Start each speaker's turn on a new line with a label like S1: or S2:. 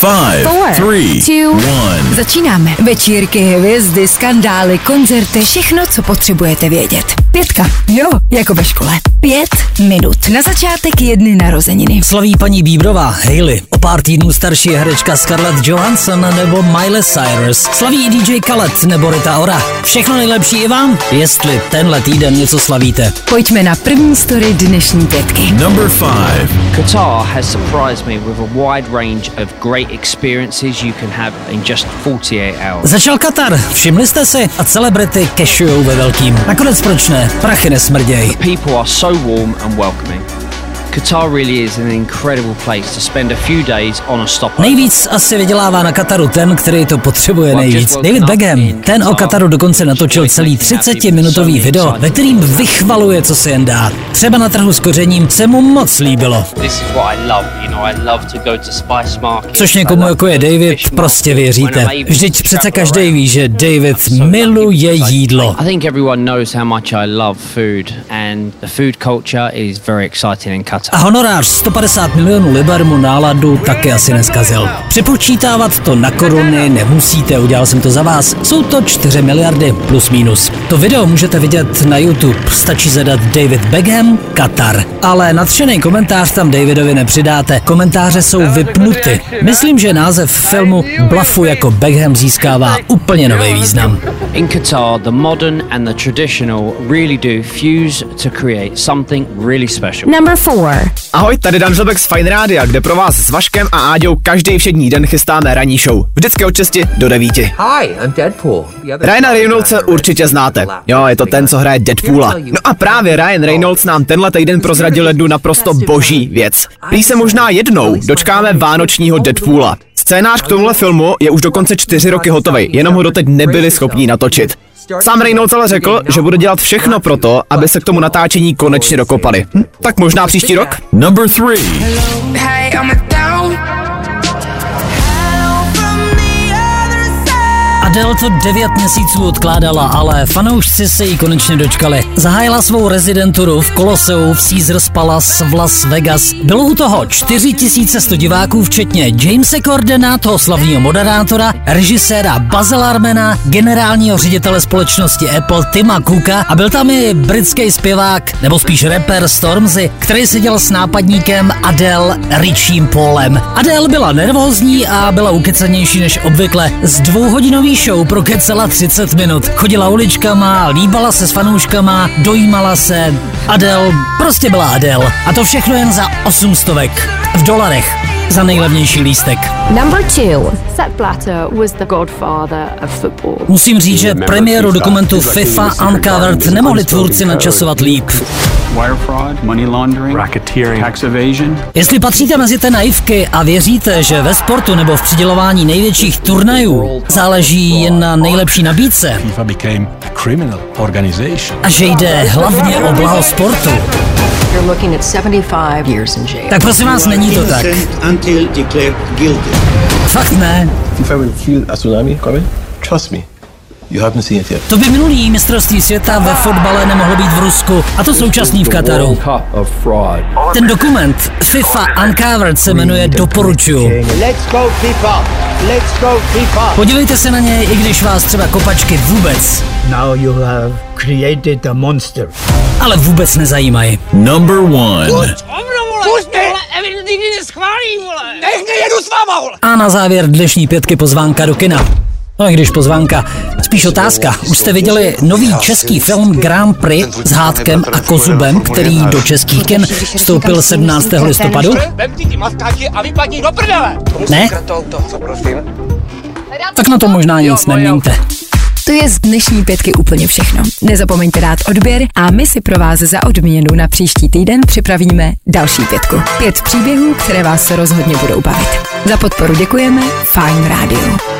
S1: Five,
S2: Four,
S1: three,
S2: two,
S1: one.
S2: Začínáme. Večírky, hvězdy, skandály, koncerty, všechno, co potřebujete vědět. Pětka. Jo, jako ve škole. Pět minut. Na začátek jedny narozeniny.
S3: Slaví paní Bíbrová, Hailey, o pár týdnů starší herečka Scarlett Johansson nebo Miley Cyrus. Slaví i DJ Khaled nebo Rita Ora. Všechno nejlepší i vám, jestli tenhle týden něco slavíte.
S2: Pojďme na první story dnešní pětky.
S1: Number five.
S4: Qatar has surprised me with a wide range of great experiences you can have in just 48 hours.
S3: Začal Katar, všimli jste si? A celebrity cashujou ve velkým. Nakonec proč ne? Prachy nesmrděj.
S4: People are so warm and welcoming. Qatar really is an incredible place to spend a few days on a stopover.
S3: Nejvíc asi vydělává na Kataru ten, který to potřebuje nejvíc. David Beckham, ten o Kataru dokonce natočil celý 30-minutový video, ve kterým vychvaluje, co se jen dá. Třeba na trhu s kořením se mu moc líbilo. Což někomu jako je David, prostě věříte. Vždyť přece každý ví, že David miluje jídlo.
S4: I think everyone knows how much I love food and the food culture is very exciting in Qatar.
S3: A honorář 150 milionů liber mu náladu taky asi neskazil. Přepočítávat to na koruny nemusíte, udělal jsem to za vás. Jsou to 4 miliardy plus minus. To video můžete vidět na YouTube, stačí zadat David Beckham, Katar. Ale nadšený komentář tam Davidovi nepřidáte, komentáře jsou vypnuty. Myslím, že název filmu Blafu jako Beckham získává úplně nový význam.
S4: In Qatar, the modern and the traditional really do fuse to create something really special.
S2: Number four.
S5: Ahoj, tady Dan Žlbek z Fine Rádia, kde pro vás s Vaškem a Áďou každý všední den chystáme ranní show. Vždycky od 6 do 9.
S6: Hi, I'm Deadpool.
S5: Ryana Reynoldse určitě znáte. Jo, je to ten, co hraje Deadpoola. No a právě Ryan Reynolds nám tenhle týden prozradil jednu naprosto boží věc. Prý se možná jednou dočkáme vánočního Deadpoola. Scénář k tomuhle filmu je už dokonce čtyři roky hotový, jenom ho doteď nebyli schopní natočit. Sám Reynolds ale řekl, že bude dělat všechno pro to, aby se k tomu natáčení konečně dokopali. Hm, tak možná příští rok?
S1: Number three.
S7: Hey, I'm down.
S3: Adele to 9 měsíců odkládala, ale fanoušci se jí konečně dočkali. Zahájila svou rezidenturu v Koloseu v Caesars Palace v Las Vegas. Bylo u toho 4100 diváků, včetně Jamesa Cordena, toho slavného moderátora, režiséra Bazela Armena, generálního ředitele společnosti Apple Tima Cooka a byl tam i britský zpěvák, nebo spíš rapper Stormzy, který seděl s nápadníkem Adele Richiem Paulem. Adele byla nervózní a byla ukecanější než obvykle. Z dvouhodinový show prokecela 30 minut. Chodila uličkama, líbala se s fanouškama, dojímala se. Adele prostě byla Adele. A to všechno jen za 800 v dolarech za nejlevnější lístek.
S2: Number two.
S8: Sepp Blatter was the godfather of football.
S3: Musím říct, že premiéru dokumentu FIFA Uncovered nemohli tvůrci načasovat líp.
S9: Wire fraud, money laundering, racketeering, tax evasion.
S3: Jestli patříte mezi ty naivky a věříte, že ve sportu nebo v přidělování největších turnajů záleží jen na nejlepší nabídce
S9: a criminal organization.
S3: a že jde hlavně o blaho sportu,
S10: You're looking at 75 years in jail.
S3: tak prosím vás, není to tak.
S11: until declared guilty.
S3: Fakt ne.
S11: If I will feel a tsunami coming, trust me, you haven't seen it yet.
S3: To by minulý mistrovství světa ve fotbale nemohlo být v Rusku a to současný v Kataru. Ten dokument FIFA Uncovered se jmenuje Doporučuju.
S11: Let's go FIFA! Let's go FIFA!
S3: Podívejte se na něj, i když vás třeba kopačky vůbec,
S11: Now you have created a monster.
S3: ale vůbec nezajímají.
S1: Number one.
S3: A na závěr dnešní pětky pozvánka do kina. No i když pozvánka, spíš otázka. Už jste viděli nový český film Grand Prix s Hádkem a Kozubem, který do českých kin vstoupil 17. listopadu? Ne? Tak na to možná nic neměňte.
S2: To je z dnešní pětky úplně všechno. Nezapomeňte dát odběr a my si pro vás za odměnu na příští týden připravíme další pětku. Pět příběhů, které vás rozhodně budou bavit. Za podporu děkujeme Fine Radio.